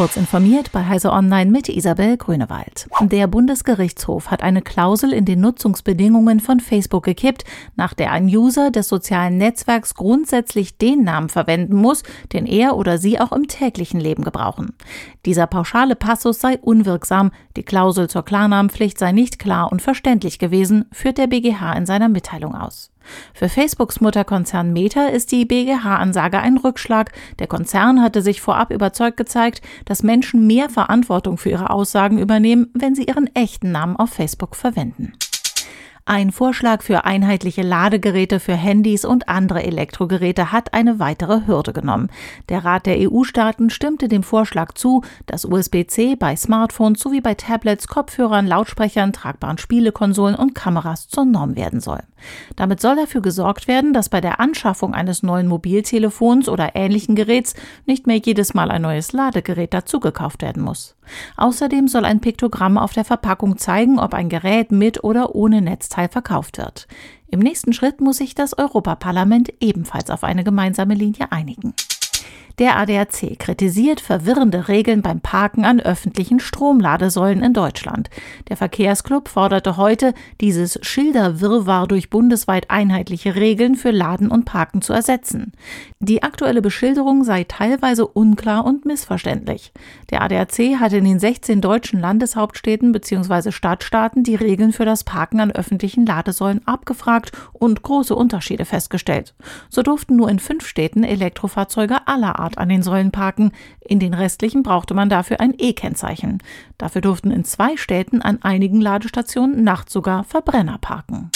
Kurz informiert bei Heise Online mit Isabel Grünewald. Der Bundesgerichtshof hat eine Klausel in den Nutzungsbedingungen von Facebook gekippt, nach der ein User des sozialen Netzwerks grundsätzlich den Namen verwenden muss, den er oder sie auch im täglichen Leben gebrauchen. Dieser pauschale Passus sei unwirksam, die Klausel zur Klarnamenpflicht sei nicht klar und verständlich gewesen, führt der BGH in seiner Mitteilung aus. Für Facebooks Mutterkonzern Meta ist die BGH-Ansage ein Rückschlag. Der Konzern hatte sich vorab überzeugt gezeigt, dass Menschen mehr Verantwortung für ihre Aussagen übernehmen, wenn sie ihren echten Namen auf Facebook verwenden. Ein Vorschlag für einheitliche Ladegeräte für Handys und andere Elektrogeräte hat eine weitere Hürde genommen. Der Rat der EU-Staaten stimmte dem Vorschlag zu, dass USB-C bei Smartphones sowie bei Tablets, Kopfhörern, Lautsprechern, tragbaren Spielekonsolen und Kameras zur Norm werden soll. Damit soll dafür gesorgt werden, dass bei der Anschaffung eines neuen Mobiltelefons oder ähnlichen Geräts nicht mehr jedes Mal ein neues Ladegerät dazugekauft werden muss. Außerdem soll ein Piktogramm auf der Verpackung zeigen, ob ein Gerät mit oder ohne Netzteil verkauft wird. Im nächsten Schritt muss sich das Europaparlament ebenfalls auf eine gemeinsame Linie einigen. Der ADAC kritisiert verwirrende Regeln beim Parken an öffentlichen Stromladesäulen in Deutschland. Der Verkehrsclub forderte heute, dieses Schilderwirrwarr durch bundesweit einheitliche Regeln für Laden und Parken zu ersetzen. Die aktuelle Beschilderung sei teilweise unklar und missverständlich. Der ADAC hat in den 16 deutschen Landeshauptstädten bzw. Stadtstaaten die Regeln für das Parken an öffentlichen Ladesäulen abgefragt und große Unterschiede festgestellt. So durften nur in fünf Städten Elektrofahrzeuge aller Art an den Säulen parken. In den restlichen brauchte man dafür ein E-Kennzeichen. Dafür durften in zwei Städten an einigen Ladestationen nachts sogar Verbrenner parken.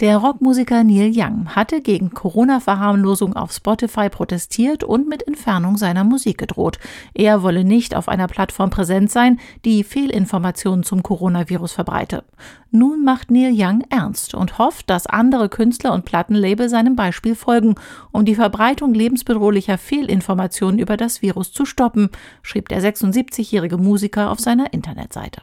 Der Rockmusiker Neil Young hatte gegen Corona-Verharmlosung auf Spotify protestiert und mit Entfernung seiner Musik gedroht. Er wolle nicht auf einer Plattform präsent sein, die Fehlinformationen zum Coronavirus verbreite. Nun macht Neil Young ernst und hofft, dass andere Künstler und Plattenlabel seinem Beispiel folgen, um die Verbreitung lebensbedrohlicher Fehlinformationen über das Virus zu stoppen, schrieb der 76-jährige Musiker auf seiner Internetseite.